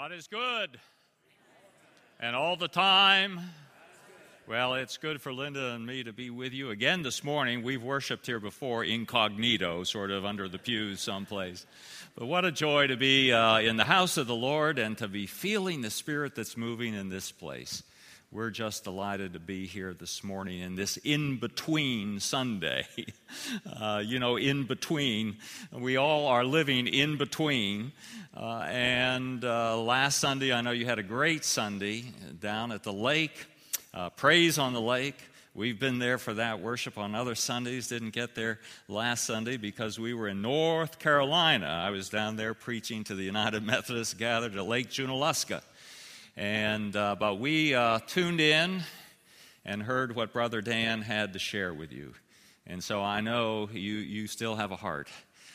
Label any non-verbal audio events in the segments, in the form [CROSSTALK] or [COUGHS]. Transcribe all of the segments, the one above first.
God is good. And all the time. Well, it's good for Linda and me to be with you again this morning. We've worshiped here before incognito, sort of under the pews someplace. But what a joy to be uh, in the house of the Lord and to be feeling the Spirit that's moving in this place. We're just delighted to be here this morning in this in between Sunday. [LAUGHS] Uh, you know, in between. We all are living in between. Uh, and uh, last Sunday, I know you had a great Sunday down at the lake, uh, Praise on the Lake. We've been there for that worship on other Sundays. Didn't get there last Sunday because we were in North Carolina. I was down there preaching to the United [LAUGHS] Methodists gathered at Lake Junaluska. And, uh, but we uh, tuned in and heard what Brother Dan had to share with you. And so I know you, you still have a heart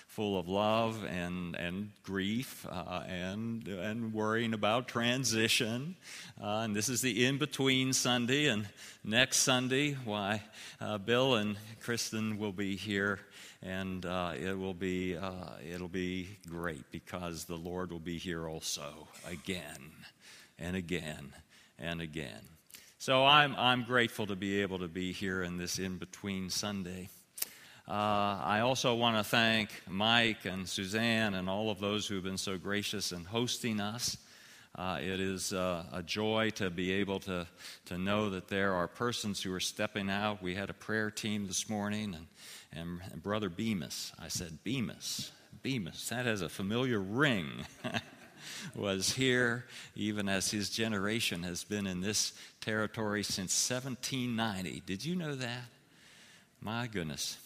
full of love and, and grief uh, and, and worrying about transition. Uh, and this is the in between Sunday. And next Sunday, why, uh, Bill and Kristen will be here. And uh, it will be uh, it'll be great because the Lord will be here also again and again and again. So I'm, I'm grateful to be able to be here in this in between Sunday. Uh, I also want to thank Mike and Suzanne and all of those who have been so gracious in hosting us. Uh, it is uh, a joy to be able to, to know that there are persons who are stepping out. We had a prayer team this morning, and, and, and Brother Bemus, I said, Bemus, Bemus, that has a familiar ring. [LAUGHS] was here, even as his generation has been in this territory since 1790. Did you know that? My goodness.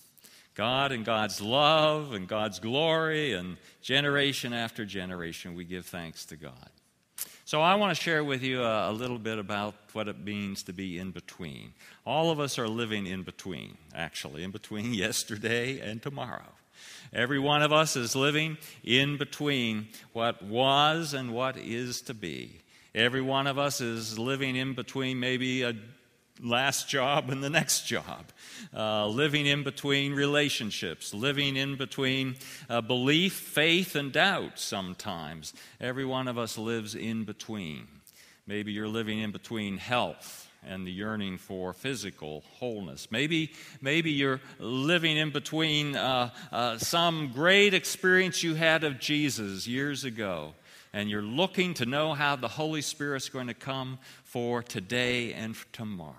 God and God's love and God's glory, and generation after generation, we give thanks to God. So, I want to share with you a, a, little bit about what it means to be in between. All of us are living in between, actually, in between [LAUGHS] yesterday and tomorrow. Every one of us is living in between what was and what is to be. Every one of us is living in between maybe a last job and the next job, uh, living in between relationships, living in between uh, belief, faith, and doubt sometimes. Every one of us lives in between. Maybe you're living in between health and the yearning for physical wholeness. Maybe, maybe you're living in between uh, uh, some great experience you had of Jesus years ago, and you're looking to know how the Holy Spirit's going to come for today and for tomorrow.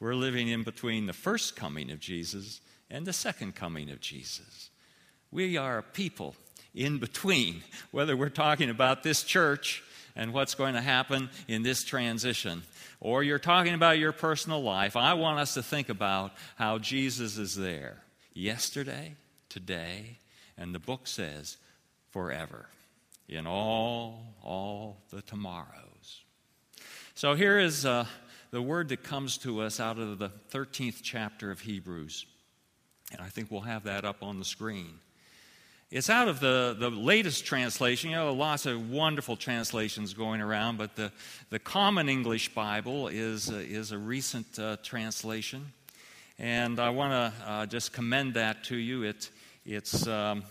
We're living in between the first coming of Jesus and the second coming of Jesus. We are a people in between, whether we're talking about this church and what's going to happen in this transition or you're talking about your personal life, I want us to think about how Jesus is there yesterday, today, and the book says forever in all, all the tomorrows. So here is uh, the word that comes to us out of the 13th chapter of Hebrews. And I think we'll have that up on the screen. It's out of the, the latest translation. You know, lots of wonderful translations going around, but the, the Common English Bible is, uh, is a recent uh, translation. And I want to uh, just commend that to you. It, it's um,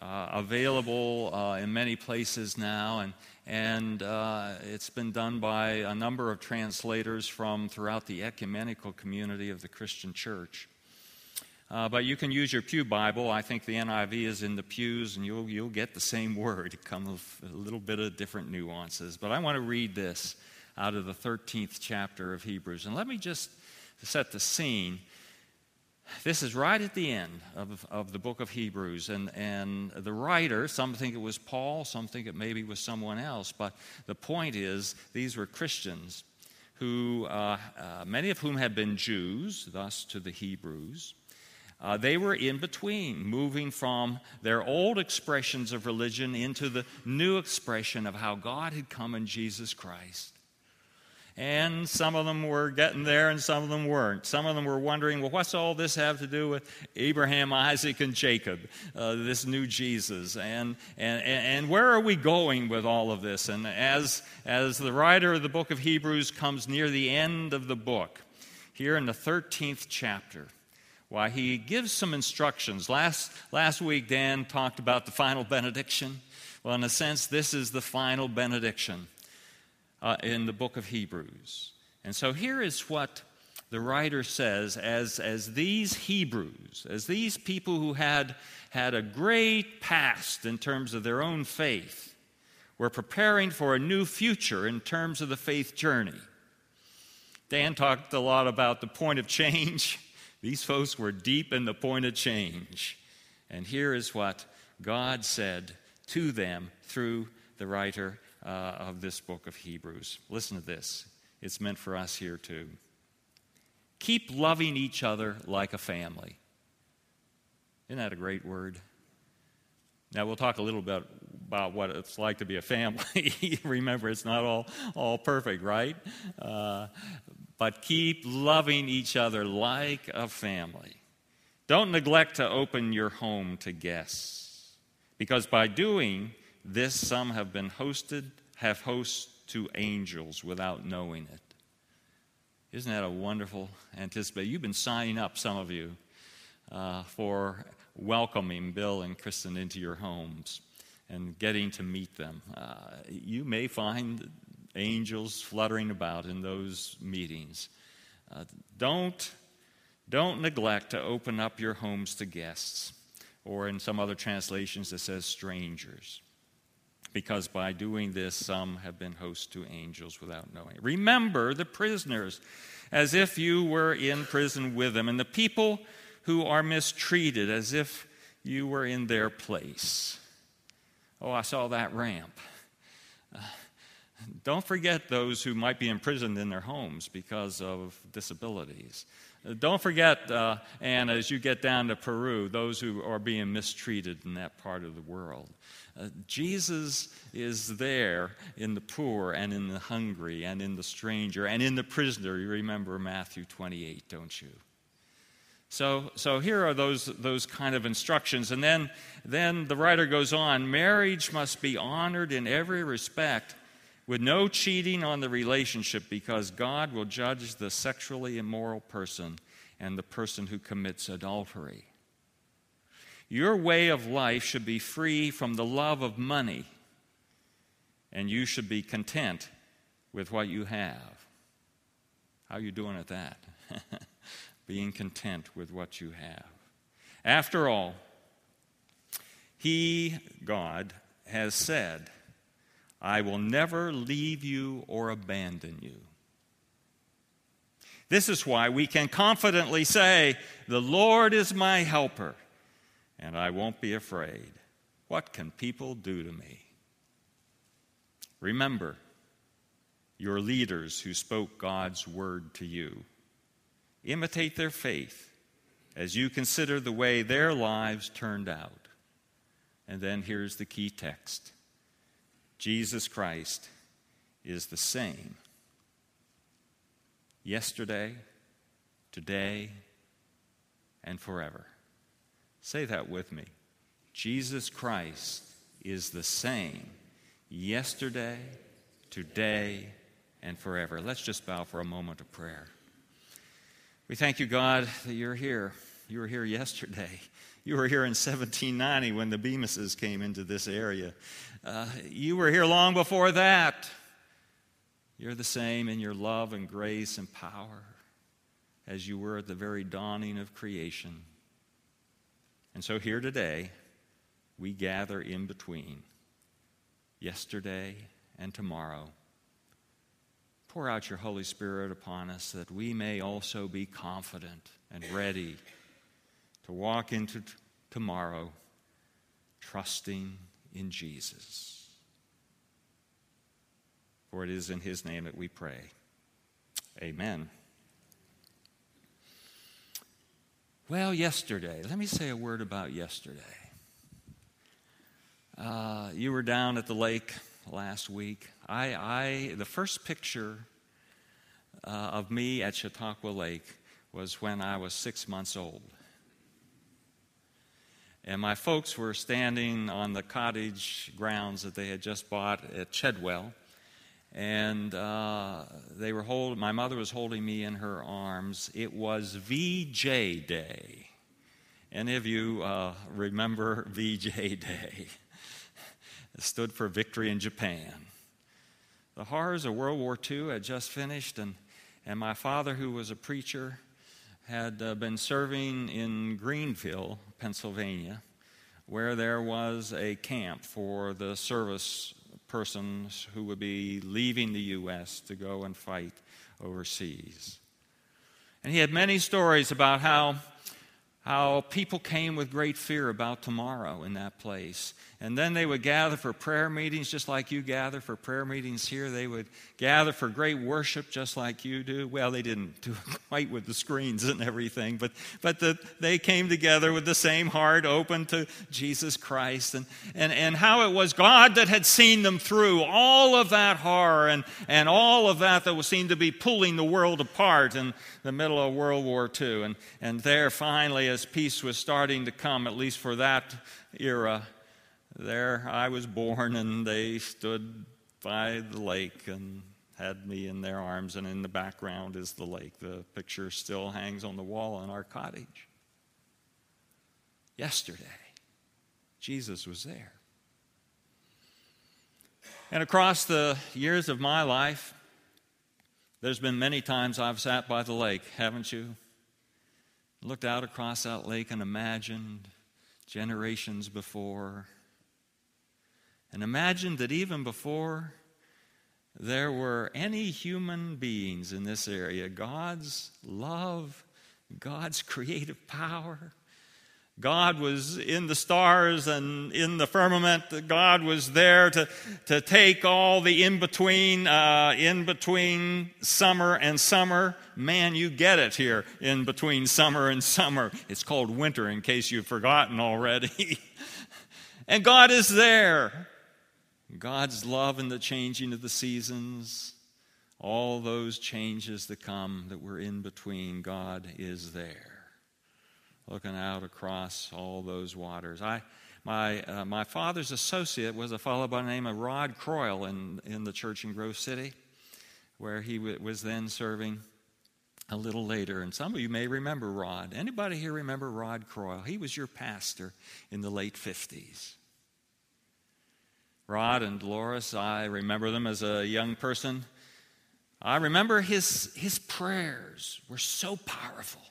uh, available uh, in many places now, and, and uh, it's been done by a number of translators from throughout the ecumenical community of the Christian church. Uh, but you can use your Pew Bible. I think the NIV is in the pews, and you'll, you'll get the same [LAUGHS] word. It comes with a little bit of different nuances. But I want to read this out of the 13th chapter of Hebrews. And let me just set the scene. This is right at the end of, of the book of Hebrews. And, and the writer, some think it was Paul, some think it maybe was someone else. But the point is, these were Christians who, uh, uh, many of whom had been Jews, thus to the Hebrews. Uh, they were in between, moving from their old expressions of religion into the new expression of how God had come in Jesus Christ. And some of them were getting there and some of them weren't. Some of them were wondering, well, what's all this have to do with Abraham, Isaac, and Jacob, uh, this new Jesus? And, and, and where are we going with all of this? And as, as the writer of the book of Hebrews comes near the end of the book, here in the 13th chapter, why, he gives some instructions. Last, last week, Dan talked about the final benediction, Well, in a sense, this is the final benediction uh, in the book of Hebrews. And so here is what the writer says as, as these Hebrews, as these people who had had a great past in terms of their own faith, were preparing for a new future in terms of the faith journey. Dan talked a lot about the point of change. [LAUGHS] These folks were deep in the point of change. And here is what God said to them through the writer uh, of this book of Hebrews. Listen to this, it's meant for us here too. Keep loving each other like a family. Isn't that a great word? Now, we'll talk a little bit about what it's like to be a family. [LAUGHS] Remember, it's not all, all perfect, right? Uh, but keep loving each other like a family. Don't neglect to open your home to guests, because by doing this, some have been hosted, have hosts to angels without knowing it. Isn't that a wonderful anticipation? You've been signing up, some of you, uh, for welcoming Bill and Kristen into your homes and getting to meet them. Uh, you may find angels fluttering about in those meetings. Uh, don't, don't neglect to open up your homes to guests, or in some other translations it says strangers because by doing this, some have been hosts to angels without knowing. Remember the prisoners as if you were in prison with them, and the people who are mistreated as if you were in their place. Oh, I saw that ramp. Uh, don't forget those who might be imprisoned in their homes because of disabilities. Don't forget, uh, and as you get down to Peru, those who are being mistreated in that part of the world. Uh, Jesus is there in the poor and in the hungry and in the stranger and in the prisoner. You remember Matthew 28, don't you? So, so here are those, those kind of instructions. And then, then the writer goes on marriage must be honored in every respect with no cheating on the relationship because God will judge the sexually immoral person and the person who commits adultery. Your way of life should be free from the love of money, and you should be content with what you have. How are you doing at that? [LAUGHS] Being content with what you have. After all, He, God, has said, I will never leave you or abandon you. This is why we can confidently say, The Lord is my helper and I won't be afraid. What can people do to me? Remember your leaders who spoke God's word to you. Imitate their faith as you consider the way their lives turned out. And then here's the key text Jesus Christ is the same yesterday, today, and forever. Say that with me. Jesus Christ is the same yesterday, today, and forever. Let's just bow for a moment of prayer. We thank you, God, that you're here. You were here yesterday. You were here in 1790 when the Bemuses came into this area. Uh, you were here long before that. You're the same in your love and grace and power as you were at the very dawning of creation. And so here today, we gather in between yesterday and tomorrow. Pour out your Holy Spirit upon us that we may also be confident and ready to walk into t- tomorrow trusting in Jesus. For it is in His name that we pray. Amen. Well, yesterday, let me say a word about yesterday. Uh, you were down at the lake last week. I, I the first picture uh, of me at Chautauqua Lake was when I was six months old. And my folks were standing on the cottage grounds that they had just bought at Chedwell. And uh, they were holding my mother was holding me in her arms. It was vj day. Any of you uh, remember [LAUGHS] vj day? It stood for victory in Japan. The horrors of World War II had just finished, and, and my father, who was a preacher, had uh, been serving in Greenville, Pennsylvania, where there was a camp for the service persons who would be leaving the U.S. to go and fight overseas. And he had many stories about how how people came with great fear about tomorrow in that place. And then they would gather for prayer meetings, just like you gather for prayer meetings here. They would gather for great worship, just like you do. Well, they didn't do it [LAUGHS] quite with the screens and everything, but, but the, they came together with the same heart open to Jesus Christ. And, and, and how it was God that had seen them through all of that horror and, and all of that that was seemed to be pulling the world apart in the middle of World War II. And, and there, finally, as peace was starting to come, at least for that era, there I was born, and they stood by the lake and had me in their arms, and in the background is the lake. The picture still hangs on the wall in our cottage. Yesterday, Jesus was there. And across the years of my life, there's been many times I've sat by the lake, haven't you? Looked out across that lake and imagined generations before. And imagine that even before there were any human beings in this area, God's love, God's creative power, God was in the stars and in the firmament. God was there to, to take all the in between, uh, in between summer and summer. Man, you get it here, in between summer and summer. It's called winter, in case you've forgotten already. [LAUGHS] and God is there. God's love in the changing of the seasons, all those changes that come that we're in between, God is there looking out across all those waters. I, my, uh, my father's associate was a fellow by the name of Rod Croyle in, in the church in Grove City, where he w- was then serving a little later. And some of you may remember Rod. Anybody here remember Rod Croyle? He was your pastor in the late 50s. Rod and Dolores, I remember them as a young person. I remember his, his prayers were so powerful.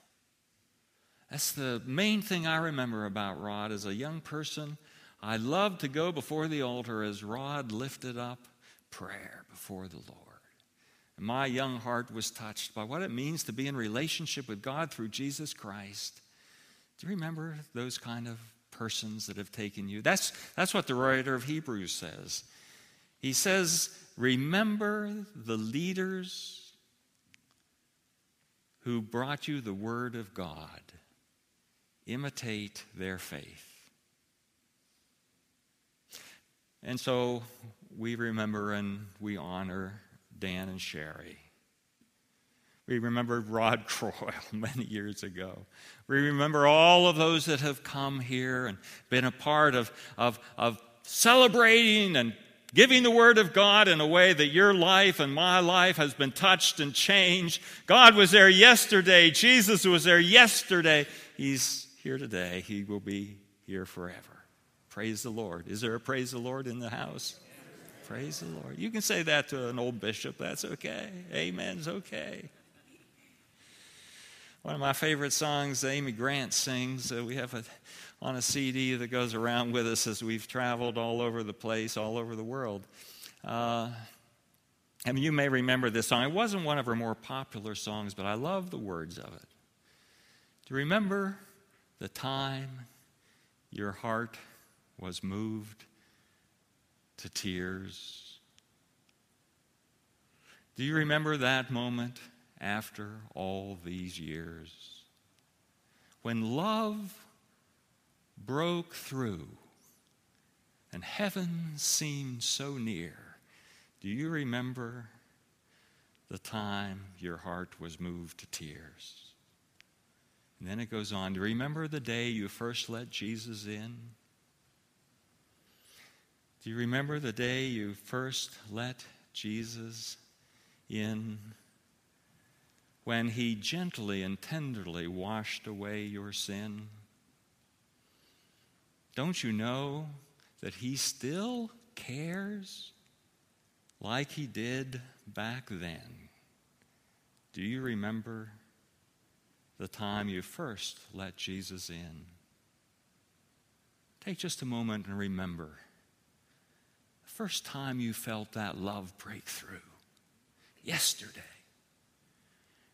That's the main thing I remember about Rod as a young person. I loved to go before the altar as Rod lifted up prayer before the Lord. And my young heart was touched by what it means to be in relationship with God through Jesus Christ. Do you remember those kind of persons that have taken you? That's, that's what the writer of Hebrews says. He says, Remember the leaders who brought you the word of God imitate their faith. And so we remember and we honor Dan and Sherry. We remember Rod [LAUGHS] Croyle many years ago. We remember all of those that have come here and been a part of, of, of celebrating and giving the Word of God in a way that your life and my life has been touched and changed. God was there yesterday. Jesus was there yesterday. He's here today, he will be here forever. Praise the Lord. Is there a praise the Lord in the house? Praise the Lord. You can say that to an old bishop. That's okay. Amen's okay. One of my favorite songs, Amy Grant sings, uh, we have a, on a CD that goes around with us as we've traveled all over the place, all over the world. Uh, I mean, you may remember this song. It wasn't one of her more popular songs, but I love the words of it. Do you remember the time your heart was moved to tears? Do you remember that moment after all these years? When love broke through and heaven seemed so near. Do you remember the time your heart was moved to tears? And then it goes on. Do you remember the day you first let Jesus in? Do you remember the day you first let Jesus in? When he gently and tenderly washed away your sin? Don't you know that he still cares like he did back then. Do you remember the time you first let Jesus in? Take just a moment and remember the first time you felt that love breakthrough. Yesterday.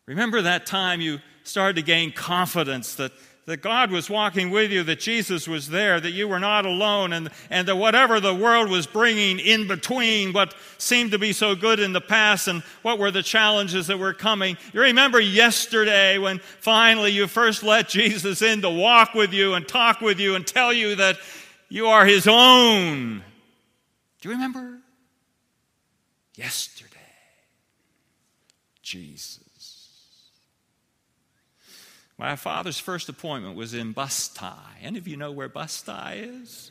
Remember that time you started to gain confidence that that God was walking with you, that Jesus was there, that you were not alone, and, and that whatever the world was bringing in between what seemed to be so good in the past and what were the challenges that were coming. You remember yesterday when finally you first let Jesus in to walk with you and talk with you and tell you that you are his own. Do you remember? Yesterday. Jesus. My father's first appointment was in Busti. Any of you know where Busti is?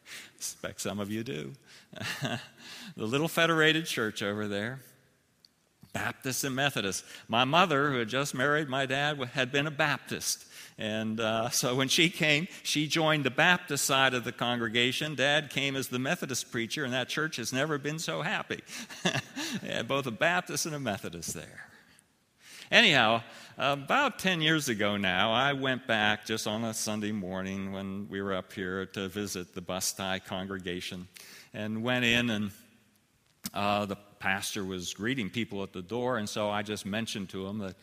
I suspect some of you do. [LAUGHS] the little Federated Church over there. Baptist and Methodist. My mother, who had just married my dad, had been a Baptist. And uh, so when she came, she joined the Baptist side of the congregation. Dad came as the Methodist preacher, and that church has never been so happy. [LAUGHS] both a Baptist and a Methodist there. Anyhow, about 10 years ago now, I went back just on a Sunday morning when we were up here to visit the Busti congregation and went in, and uh, the pastor was greeting people at the door. And so I just mentioned to him that,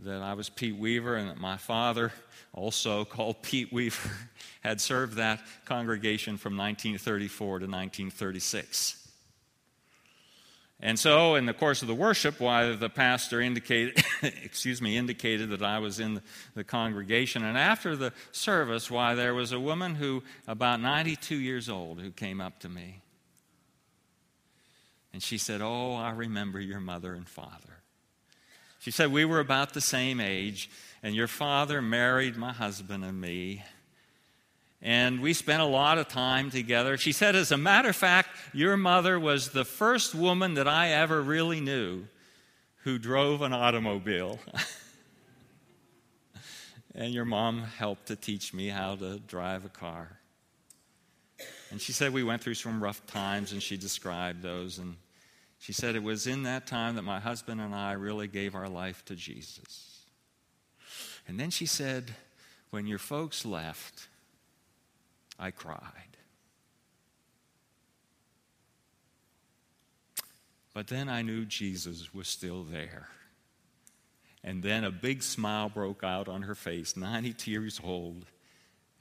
that I was Pete Weaver and that my father, also called Pete Weaver, [LAUGHS] had served that congregation from 1934 to 1936. And so, in the course of the worship, while the pastor indicated, [COUGHS] excuse me, indicated that I was in the congregation, and after the service, why there was a woman who, about 92 years old, who came up to me. And she said, Oh, I remember your mother and father. She said, We were about the same age, and your father married my husband and me and we spent a lot of time together. She said, As a matter of fact, your mother was the first woman that I ever really knew who drove an automobile. [LAUGHS] and your mom helped to teach me how to drive a car. And she said we went through some rough times, and she described those. And she said it was in that time that my husband and I really gave our life to Jesus. And then she said, when your folks left, I cried. But then I knew Jesus was still there. And then a big smile broke out on her face, 92 years old.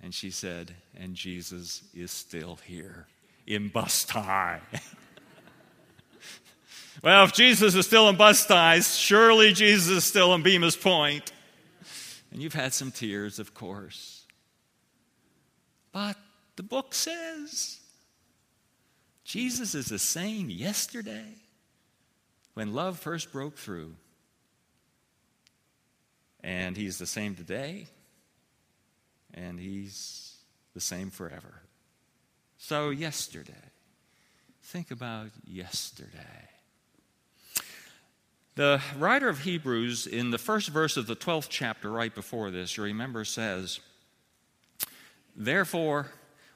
And she said, And Jesus is still here in Busti. [LAUGHS] well, if Jesus is still in Busti, surely Jesus is still in Bemus Point. And you've had some tears, of course. But the book says Jesus is the same yesterday when love first broke through. And he's the same today, and he's the same forever. So, yesterday, think about yesterday. The writer of Hebrews, in the first verse of the 12th chapter, right before this, you remember, says, Therefore,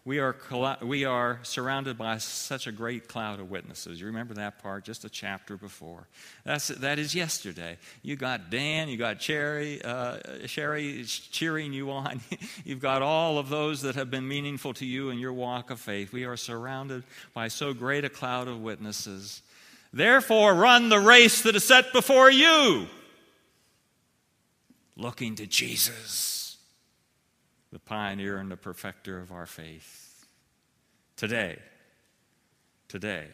we are, we are surrounded by such a great cloud of witnesses. You remember that part just a chapter before. That's, that is yesterday. You got Dan, you got Cherry, uh, Sherry cheering you on. [LAUGHS] You've got all of those that have been meaningful to you in your walk of faith. We are surrounded by so great a cloud of witnesses. Therefore, run the race that is set before you, looking to Jesus the pioneer and the perfecter of our faith. Today. Today.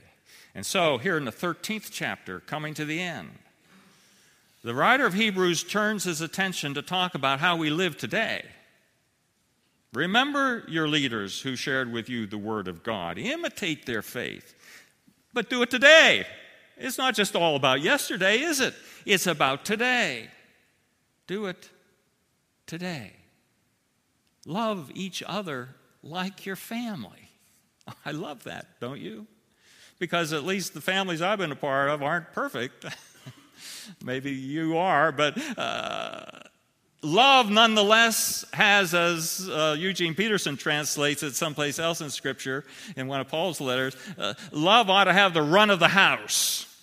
And so, here in the 13th chapter, coming to the end, the writer of Hebrews turns his attention to talk about how we live today. Remember your leaders who shared with you the Word of God. Imitate their faith, but do it today. It's not just all about yesterday, is it? It's about today. Do it today. Love each other like your family. [LAUGHS] I love that, don't you? Because at least the families I've been a part of aren't perfect. [LAUGHS] Maybe you are, but uh, love, nonetheless, has, as uh, Eugene Peterson translates it someplace else in Scripture in one of Paul's letters, uh, love ought to have the run of the house.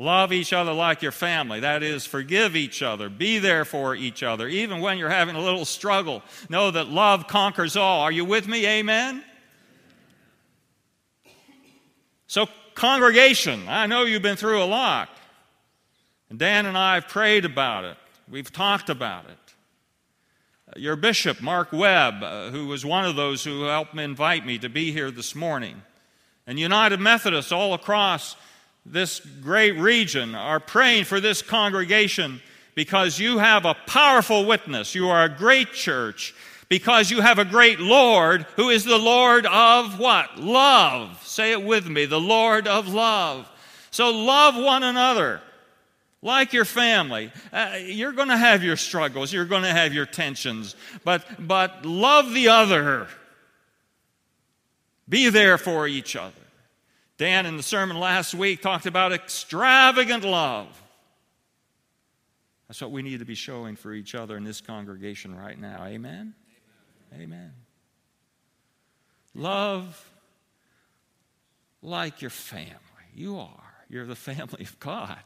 Love each other like your family. That is, forgive each other. Be there for each other. Even when you're having a little struggle, know that love conquers all. Are you with me? Amen? So, congregation, I know you've been through a lot. And Dan and I have prayed about it. We've talked about it. Your bishop, Mark Webb, uh, who was one of those who helped invite me to be here this morning, and United Methodists all across this great region are praying for this congregation because you have a powerful witness. You are a great church because you have a great Lord who is the Lord of what? Love. Say it with me the Lord of love. So love one another like your family. Uh, you're going to have your struggles, you're going to have your tensions, but, but love the other. Be there for each other. Dan, in the sermon last week, talked about extravagant love. That's what we need to be showing for each other in this congregation right now. Amen? Amen. Amen. Love like your family. You are. You're the family of God.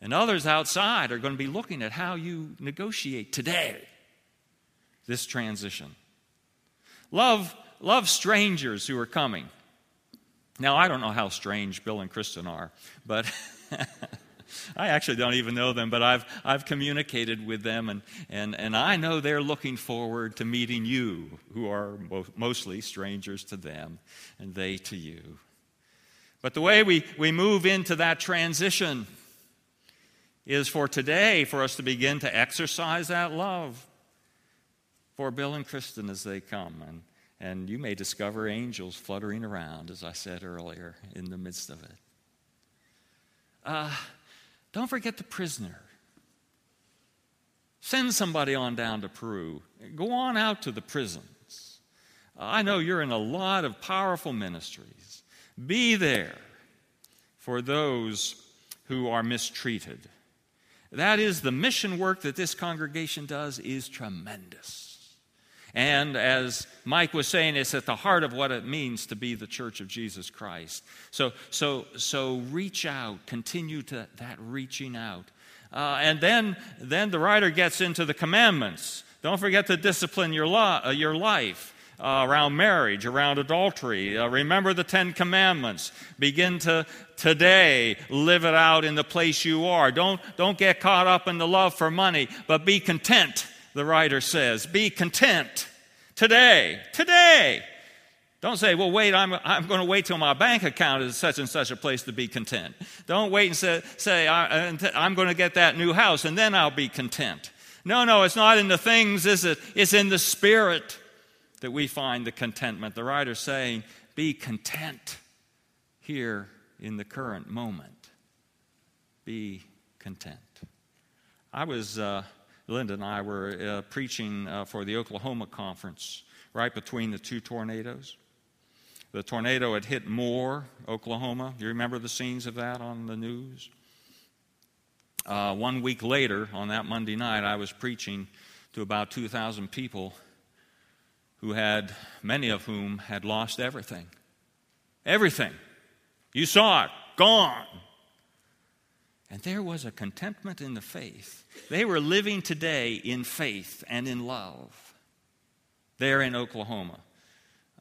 And others outside are going to be looking at how you negotiate today this transition. Love, love strangers who are coming. Now, I don't know how strange Bill and Kristen are, but [LAUGHS] I actually don't even know them, but I've, I've communicated with them, and, and, and I know they're looking forward to meeting you, who are mostly strangers to them, and they to you. But the way we, we move into that transition is for today for us to begin to exercise that love for Bill and Kristen as they come. And and you may discover angels fluttering around, as I said earlier, in the midst of it. Uh, don't forget the prisoner. Send somebody on down to Peru. Go on out to the prisons. I know you're in a lot of powerful ministries. Be there for those who are mistreated. That is the mission work that this congregation does is tremendous. And as Mike was saying, it's at the heart of what it means to be the church of Jesus Christ. So, so, so reach out, continue to that reaching out. Uh, and then, then the writer gets into the commandments. Don't forget to discipline your, lo- uh, your life. Uh, around marriage, around adultery. Uh, remember the Ten Commandments. Begin to today live it out in the place you are. Don't, don't get caught up in the love for money, but be content the writer says. Be content today. Today. Don't say, well, wait, I'm, I'm going to wait till my bank account is such and such a place to be content. Don't wait and say, say I'm going to get that new house and then I'll be content. No, no, it's not in the things, is it? It's in the spirit that we find the contentment. The writer's saying, be content here in the current moment. Be content. I was. Uh, Linda and I were uh, preaching uh, for the Oklahoma conference right between the two tornadoes. The tornado had hit Moore, Oklahoma. You remember the scenes of that on the news? Uh, one week later, on that Monday night, I was preaching to about 2,000 people who had, many of whom had lost everything. Everything. You saw it, gone. And there was a contentment in the faith. They were living today in faith and in love there in Oklahoma.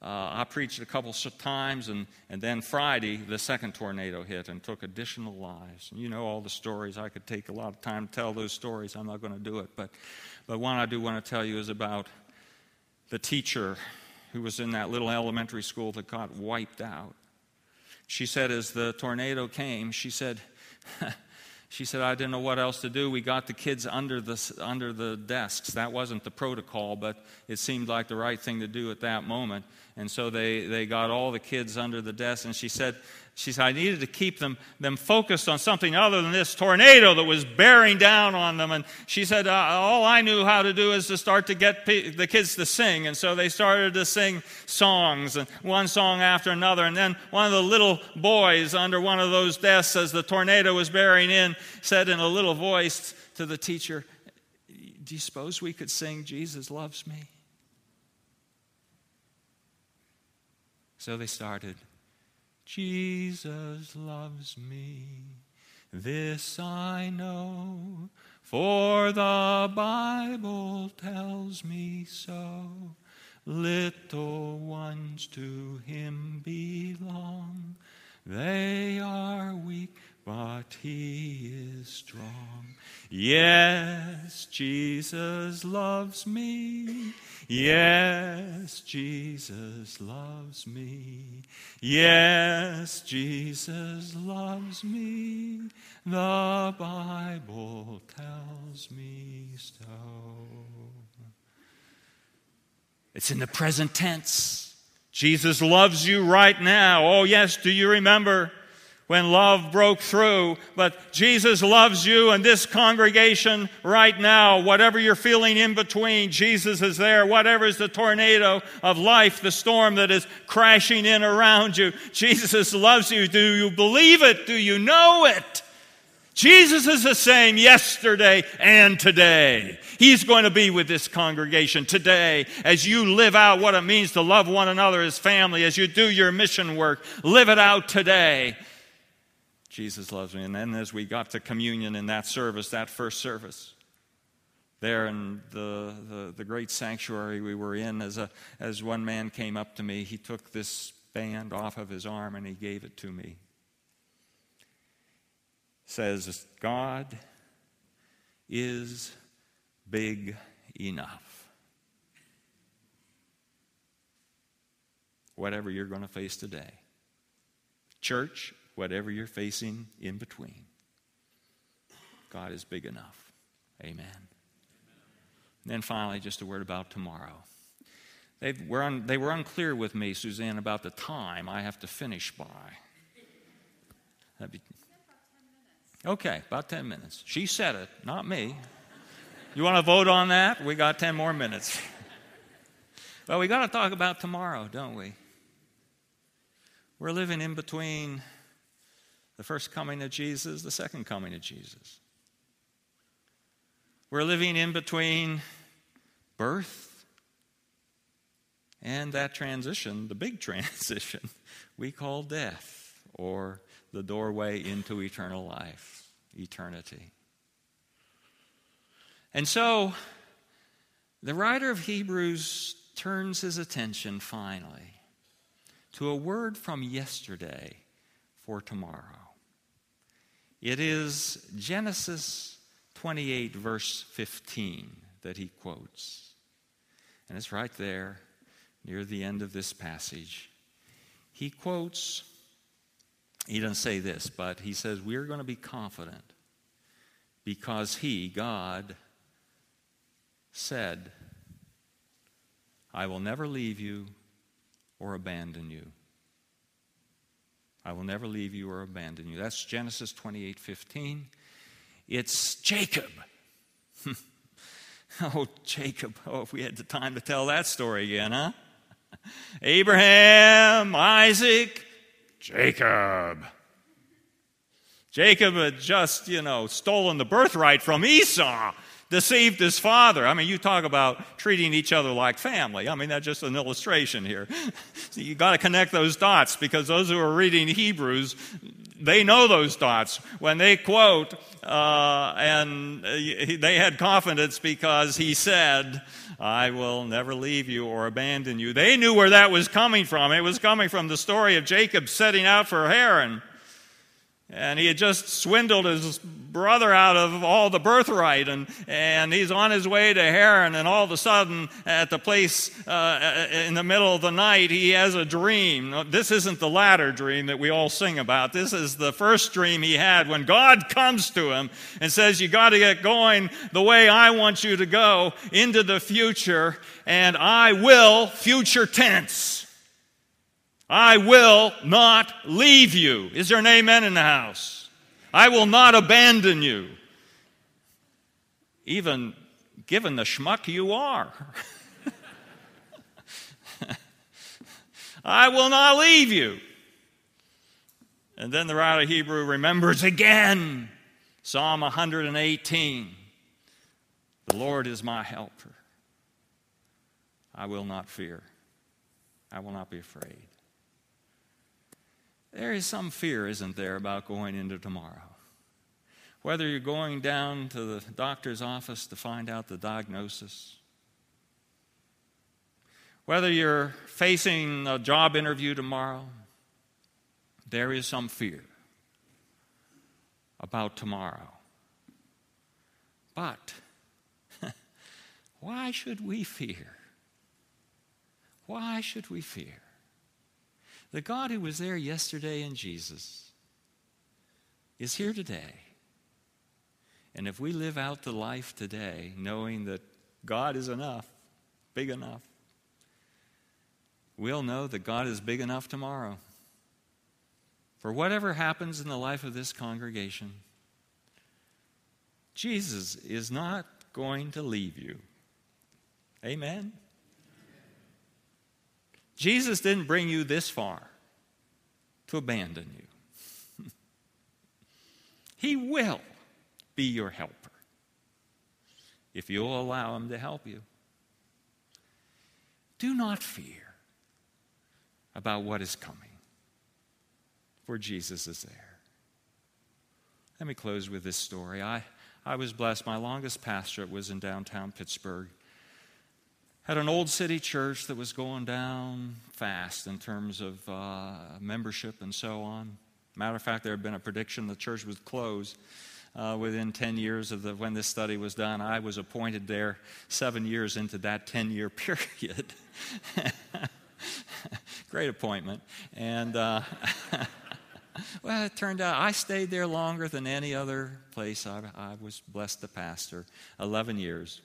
Uh, I preached a couple times, and, and then Friday, the second tornado hit and took additional lives. And you know all the stories. I could take a lot of time to tell those stories. I'm not going to do it. But, but one I do want to tell you is about the teacher who was in that little elementary school that got wiped out. She said, as the tornado came, she said, [LAUGHS] She said, I didn't know what else to do. We got the kids under the, under the desks. That wasn't the protocol, but it seemed like the right thing to do at that moment. And so they, they got all the kids under the desk. And she said, she said, I needed to keep them, them focused on something other than this tornado that was bearing down on them. And she said, uh, All I knew how to do is to start to get the kids to sing. And so they started to sing songs, and one song after another. And then one of the little boys under one of those desks, as the tornado was bearing in, said in a little voice to the teacher, do you suppose we could sing, Jesus loves me? So they started, Jesus loves me, this I know, for the Bible tells me so. Little ones to him belong. They are weak, but he is strong. Yes, Jesus loves me. Yes, Jesus loves me. Yes, Jesus loves me. The Bible tells me so. It's in the present tense. Jesus loves you right now. Oh, yes, do you remember? When love broke through. But Jesus loves you and this congregation right now. Whatever you're feeling in between, Jesus is there. Whatever is the tornado of life, the storm that is crashing in around you, Jesus loves you. Do you believe it? Do you know it? Jesus is the same yesterday and today. He's going to be with this congregation today as you live out what it means to love one another as family, as you do your mission work. Live it out today. Jesus loves me. And then as we got to communion in that service, that first service, there in the, the, the, great sanctuary we were in, as, a, as one man came up to me, he took this band off of his arm and he gave it to me. Says, God is big enough. Whatever you're going to face today. Church, whatever you're facing in between. God is big enough. Amen. And then finally, just a word about tomorrow. They were, un, they were unclear with me, Suzanne, about the time I have to finish by. Be, okay, about 10 minutes. She said it, not me. You want to vote on that? We got 10 more minutes. well, we got to talk about tomorrow, don't we? We're living in between the first coming of Jesus, the second coming of Jesus. We're living in between birth and that transition, the big [LAUGHS] transition we call death or the doorway into eternal life, eternity. And so the writer of Hebrews turns his attention finally to a word from yesterday for tomorrow. It is Genesis 28, verse 15, that he quotes. And it's right there near the end of this passage. He quotes, he doesn't say this, but he says, We're going to be confident because he, God, said, I will never leave you or abandon you. I will never leave you or abandon you. That's Genesis 28 15. It's Jacob. [LAUGHS] oh, Jacob. Oh, if we had the time to tell that story again, huh? [LAUGHS] Abraham, Isaac, Jacob. Jacob had just, you know, stolen the birthright from Esau deceived his father. I mean, you talk about treating each other like family. I mean, that's just an illustration here. so [LAUGHS] you got to connect those dots because those who are reading Hebrews, they know those dots. When they quote, uh, and they had confidence because he said, I will never leave you or abandon you. They knew where that was coming from. It was coming from the story of Jacob setting out for Haran. And he had just swindled his brother out of all the birthright, and, and he's on his way to Haran, and all of a sudden, at the place uh, in the middle of the night, he has a dream. This isn't the latter dream that we all sing about. This is the first dream he had when God comes to him and says, You got to get going the way I want you to go into the future, and I will, future tense I will not leave you. Is there an amen in the house? I will not abandon you. Even given the schmuck you are. [LAUGHS] I will not leave you. And then the writer of Hebrew remembers again Psalm 118. The Lord is my helper. I will not fear. I will not be afraid. There is some fear, isn't there, about going into tomorrow? Whether you're going down to the doctor's office to find out the diagnosis, whether you're facing a job interview tomorrow, there is some fear about tomorrow. But [LAUGHS] why should we fear? Why should we fear? The God who was there yesterday in Jesus is here today. And if we live out the life today knowing that God is enough, big enough, we'll know that God is big enough tomorrow. For whatever happens in the life of this congregation, Jesus is not going to leave you. Amen? Jesus didn't bring you this far to abandon you. [LAUGHS] he will be your helper if you'll allow Him to help you. Do not fear about what is coming, for Jesus is there. Let me close with this story. I, I was blessed. My longest pastorate was in downtown Pittsburgh. Had an old city church that was going down fast in terms of uh, membership and so on. Matter of fact, there had been a prediction the church would close uh, within 10 years of the, when this study was done. I was appointed there seven years into that 10 year [LAUGHS] period. [LAUGHS] Great appointment. And uh, [LAUGHS] well, it turned out I stayed there longer than any other place I, I was blessed to pastor 11 years.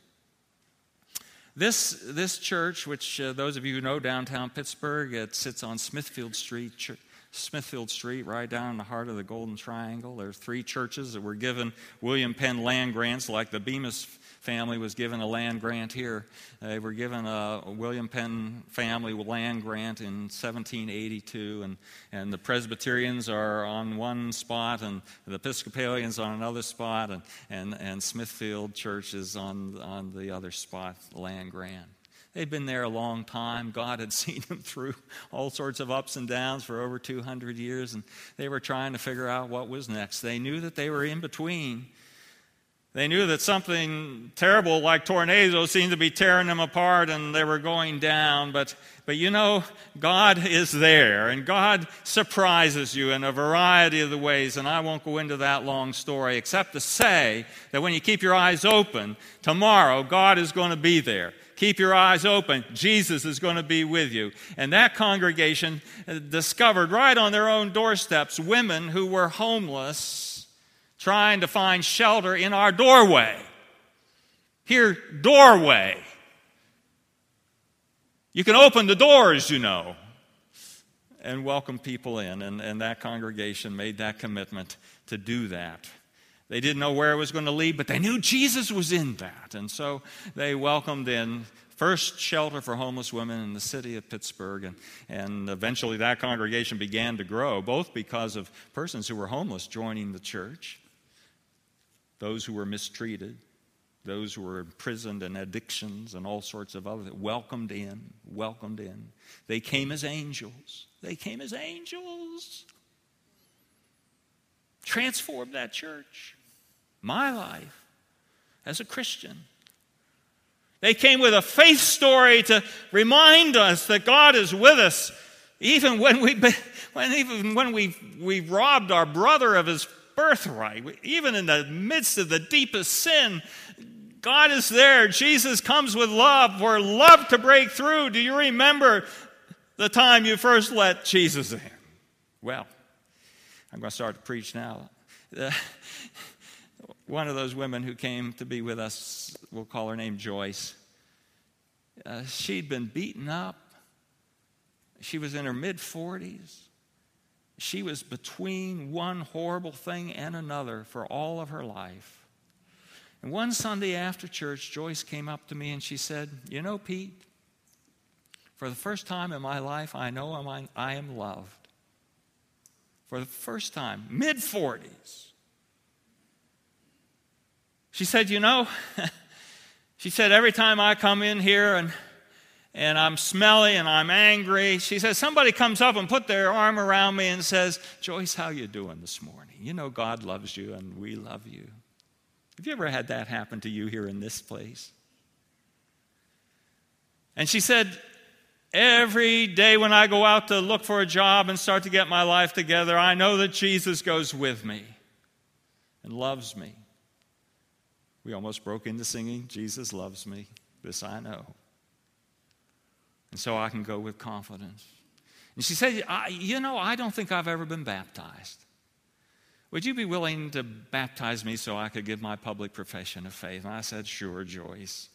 This, this church, which uh, those of you who know downtown Pittsburgh, it sits on Smithfield Street, Smithfield Street, right down in the heart of the Golden Triangle. There's three churches that were given William Penn land grants, like the Bemus family was given a land grant here. They were given a William Penn family land grant in 1782, and, and the Presbyterians are on one spot, and the Episcopalians on another spot, and, and, and Smithfield Church is on, on the other spot, land grant. They'd been there a long time. God had [LAUGHS] seen them through all sorts of ups and downs for over 200 years, and they were trying to figure out what was next. They knew that they were in between. They knew that something terrible like tornadoes seemed to be tearing them apart and they were going down. But, but you know, God is there and God surprises you in a variety of the ways. And I won't go into that long story except to say that when you keep your eyes open, tomorrow God is going to be there. Keep your eyes open. Jesus is going to be with you. And that congregation uh, discovered right on their own doorsteps women who were homeless trying to find shelter in our doorway. Here, doorway. You can open the doors, you know, and welcome people in. And, and that congregation made that commitment to do that. They didn't know where it was going to lead, but they knew Jesus was in that. And so they welcomed in first shelter for homeless women in the city of Pittsburgh. And, and eventually that congregation began to grow, both because of persons who were homeless joining the church, those who were mistreated, those who were imprisoned in addictions and all sorts of other welcomed in, welcomed in. They came as angels. They came as angels. Transformed that church my life as a Christian. They came with a faith story to remind us that God is with us, even when we, [LAUGHS] when, even when we, we robbed our brother of his birthright, even in the midst of the deepest sin. God is there. Jesus comes with love for love to break through. Do you remember the time you first let Jesus in? Well, I'm going to start to preach now. One of those women who came to be with us, we'll call her name Joyce, uh, she'd been beaten up. She was in her mid 40s. She was between one horrible thing and another for all of her life. And one Sunday after church, Joyce came up to me and she said, You know, Pete, for the first time in my life, I know I am loved. For the first time, mid 40s. She said, You know, [LAUGHS] She said, Every time I come in here and and I'm smelly and I'm angry. She says, somebody comes up and put their arm around me and says, Joyce, how you doing this morning? You know God loves you and we love you. Have you ever had that happen to you here in this place? And she said, Every day when I go out to look for a job and start to get my life together, I know that Jesus goes with me and loves me. We almost broke into singing, Jesus loves me. This I know. And so I can go with confidence. And she said, You know, I don't think I've ever been baptized. Would you be willing to baptize me so I could give my public profession of faith? And I said, Sure, Joyce.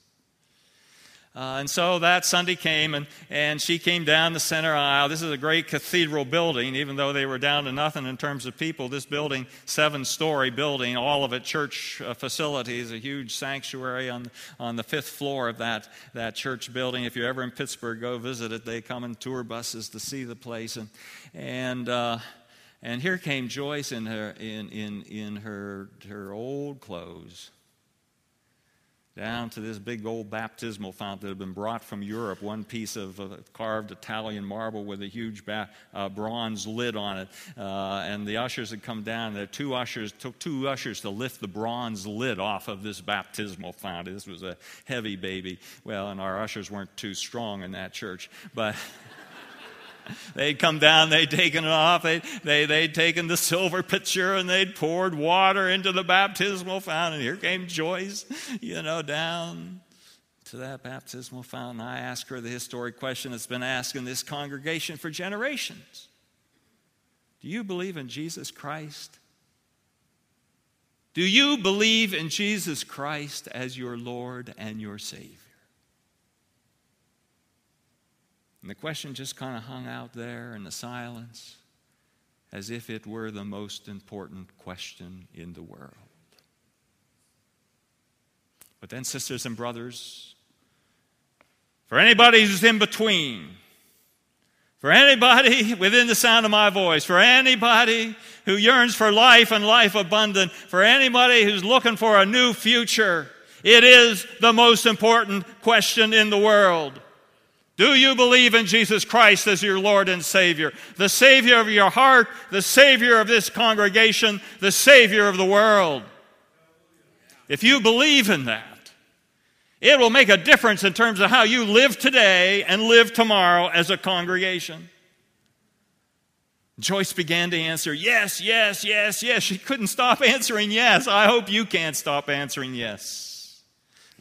Uh, and so that Sunday came, and, and she came down the center aisle. This is a great cathedral building, even though they were down to nothing in terms of people. This building, seven story building, all of it church uh, facilities, a huge sanctuary on, on the fifth floor of that, that church building. If you're ever in Pittsburgh, go visit it. They come in tour buses to see the place. And, and, uh, and here came Joyce in her, in, in, in her, her old clothes down to this big old baptismal font that had been brought from Europe, one piece of uh, carved Italian marble with a huge ba- uh, bronze lid on it. Uh, and the ushers had come down. The two ushers took two ushers to lift the bronze lid off of this baptismal font. This was a heavy baby. Well, and our ushers weren't too strong in that church, but. [LAUGHS] [LAUGHS] they'd come down, they'd taken it off, they'd, they, they'd taken the silver pitcher and they'd poured water into the baptismal fountain. Here came Joyce, you know, down to that baptismal fountain. I asked her the historic question that's been asked in this congregation for generations Do you believe in Jesus Christ? Do you believe in Jesus Christ as your Lord and your Savior? And the question just kind of hung out there in the silence as if it were the most important question in the world. But then, sisters and brothers, for anybody who's in between, for anybody [LAUGHS] within the sound of my voice, for anybody who yearns for life and life abundant, for anybody who's looking for a new future, it is the most important question in the world. Do you believe in Jesus Christ as your Lord and Savior? The Savior of your heart, the Savior of this congregation, the Savior of the world. If you believe in that, it will make a difference in terms of how you live today and live tomorrow as a congregation. Joyce began to answer, Yes, yes, yes, yes. She couldn't stop answering yes. I hope you can't stop answering yes.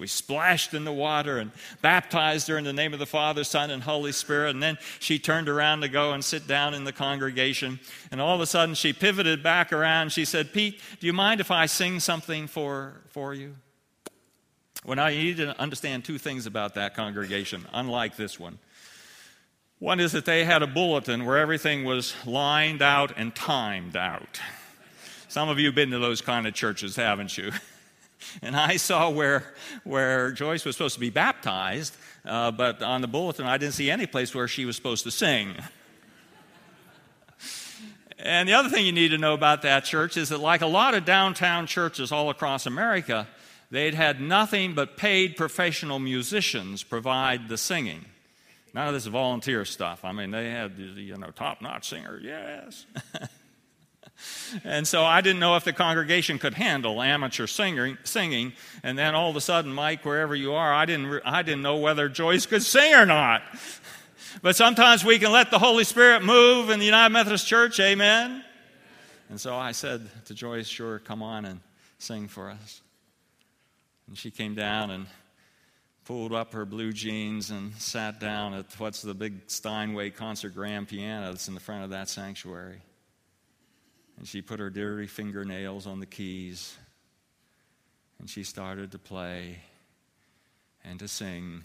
We splashed in the water and baptized her in the name of the Father, Son, and Holy Spirit. And then she turned around to go and sit down in the congregation. And all of a sudden, she pivoted back around. She said, Pete, do you mind if I sing something for, for you? Well, now you need to understand two things about that congregation, unlike this one. One is that they had a bulletin where everything was lined out and timed out. Some of you have been to those kind of churches, haven't you? [LAUGHS] and I saw where, where Joyce was supposed to be baptized, uh, but on the bulletin I didn't see any place where she was supposed to sing. and the other thing you need to know about that church is that, like a lot of downtown churches all across America, they'd had nothing but paid professional musicians provide the singing. None of this volunteer stuff. I mean, they had, you know, top notch singers, yes. [LAUGHS] and so I didn't know if the congregation could handle amateur singing, singing. And then all of a sudden, Mike, wherever you are, I didn't, I didn't know whether Joyce could sing or not. But sometimes we can let the Holy Spirit move in the United Methodist Church, amen? And so I said to Joyce, sure, come on and sing for us. And she came down and pulled up her blue jeans and sat down at what's the big Steinway concert grand piano that's in the front of that sanctuary. And she put her dirty fingernails on the keys and she started to play and to sing.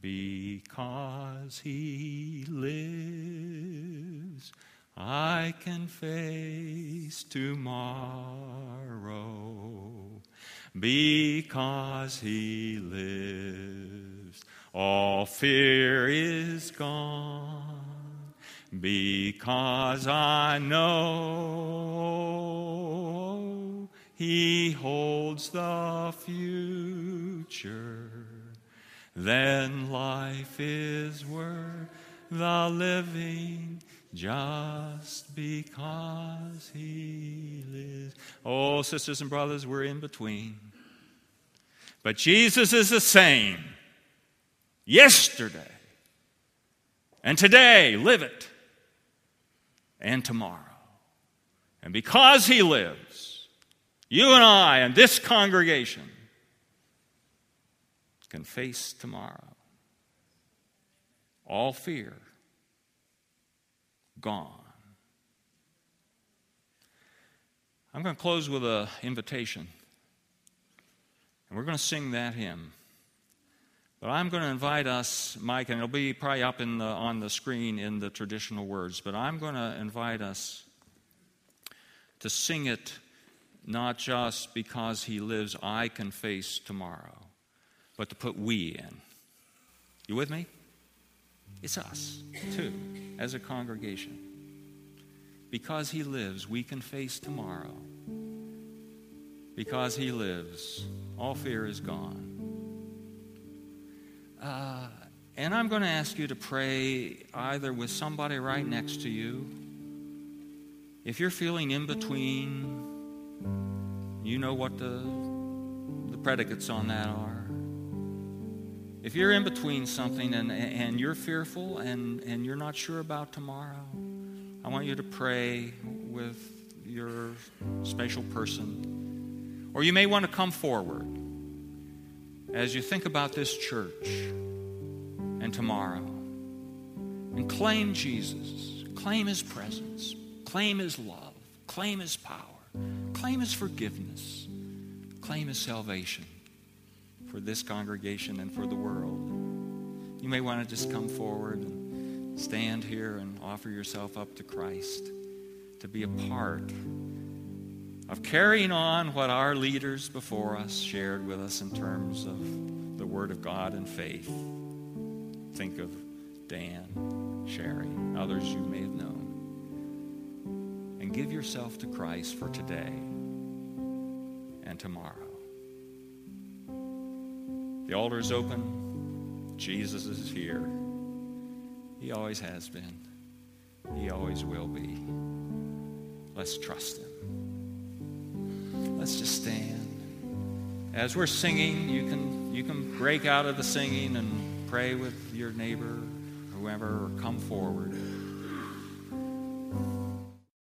Because he lives, I can face tomorrow. Because he lives, all fear is gone because I know He holds the future then life is worth the living just because he lives. Oh, sisters and brothers, we're in between. But Jesus is the same yesterday and today. Live it. And tomorrow. And because he lives, you and I and this congregation can face tomorrow. All fear gone. I'm going to close with an invitation. And we're going to sing that hymn. But I'm going to invite us, Mike, and it'll be probably up the, on the screen in the traditional words, but I'm going to invite us to sing it not just because he lives, I can face tomorrow, but to put we in. You with me? It's us, too, as a congregation. Because he lives, we can face tomorrow. Because he lives, all fear is gone. Uh, and I'm going to ask you to pray either with somebody right next to you. If you're feeling in between, you know what the, the predicates on that are. If you're in between something and, and you're fearful and, and you're not sure about tomorrow, I want you to pray with your special person. Or you may want to come forward as you think about this church and tomorrow and claim Jesus, claim his presence, claim his love, claim his power, claim his forgiveness, claim his salvation for this congregation and for the world. You may want to just come forward and stand here and offer yourself up to Christ to be a part of carrying on what our leaders before us shared with us in terms of the Word of God and faith. Think of Dan, Sherry, others you may have known. And give yourself to Christ for today and tomorrow. The altar is open. Jesus is here. He always has been. He always will be. Let's trust Him. Let's just stand. As we're singing, you can, you can break out of the singing and pray with your neighbor, whoever, or come forward.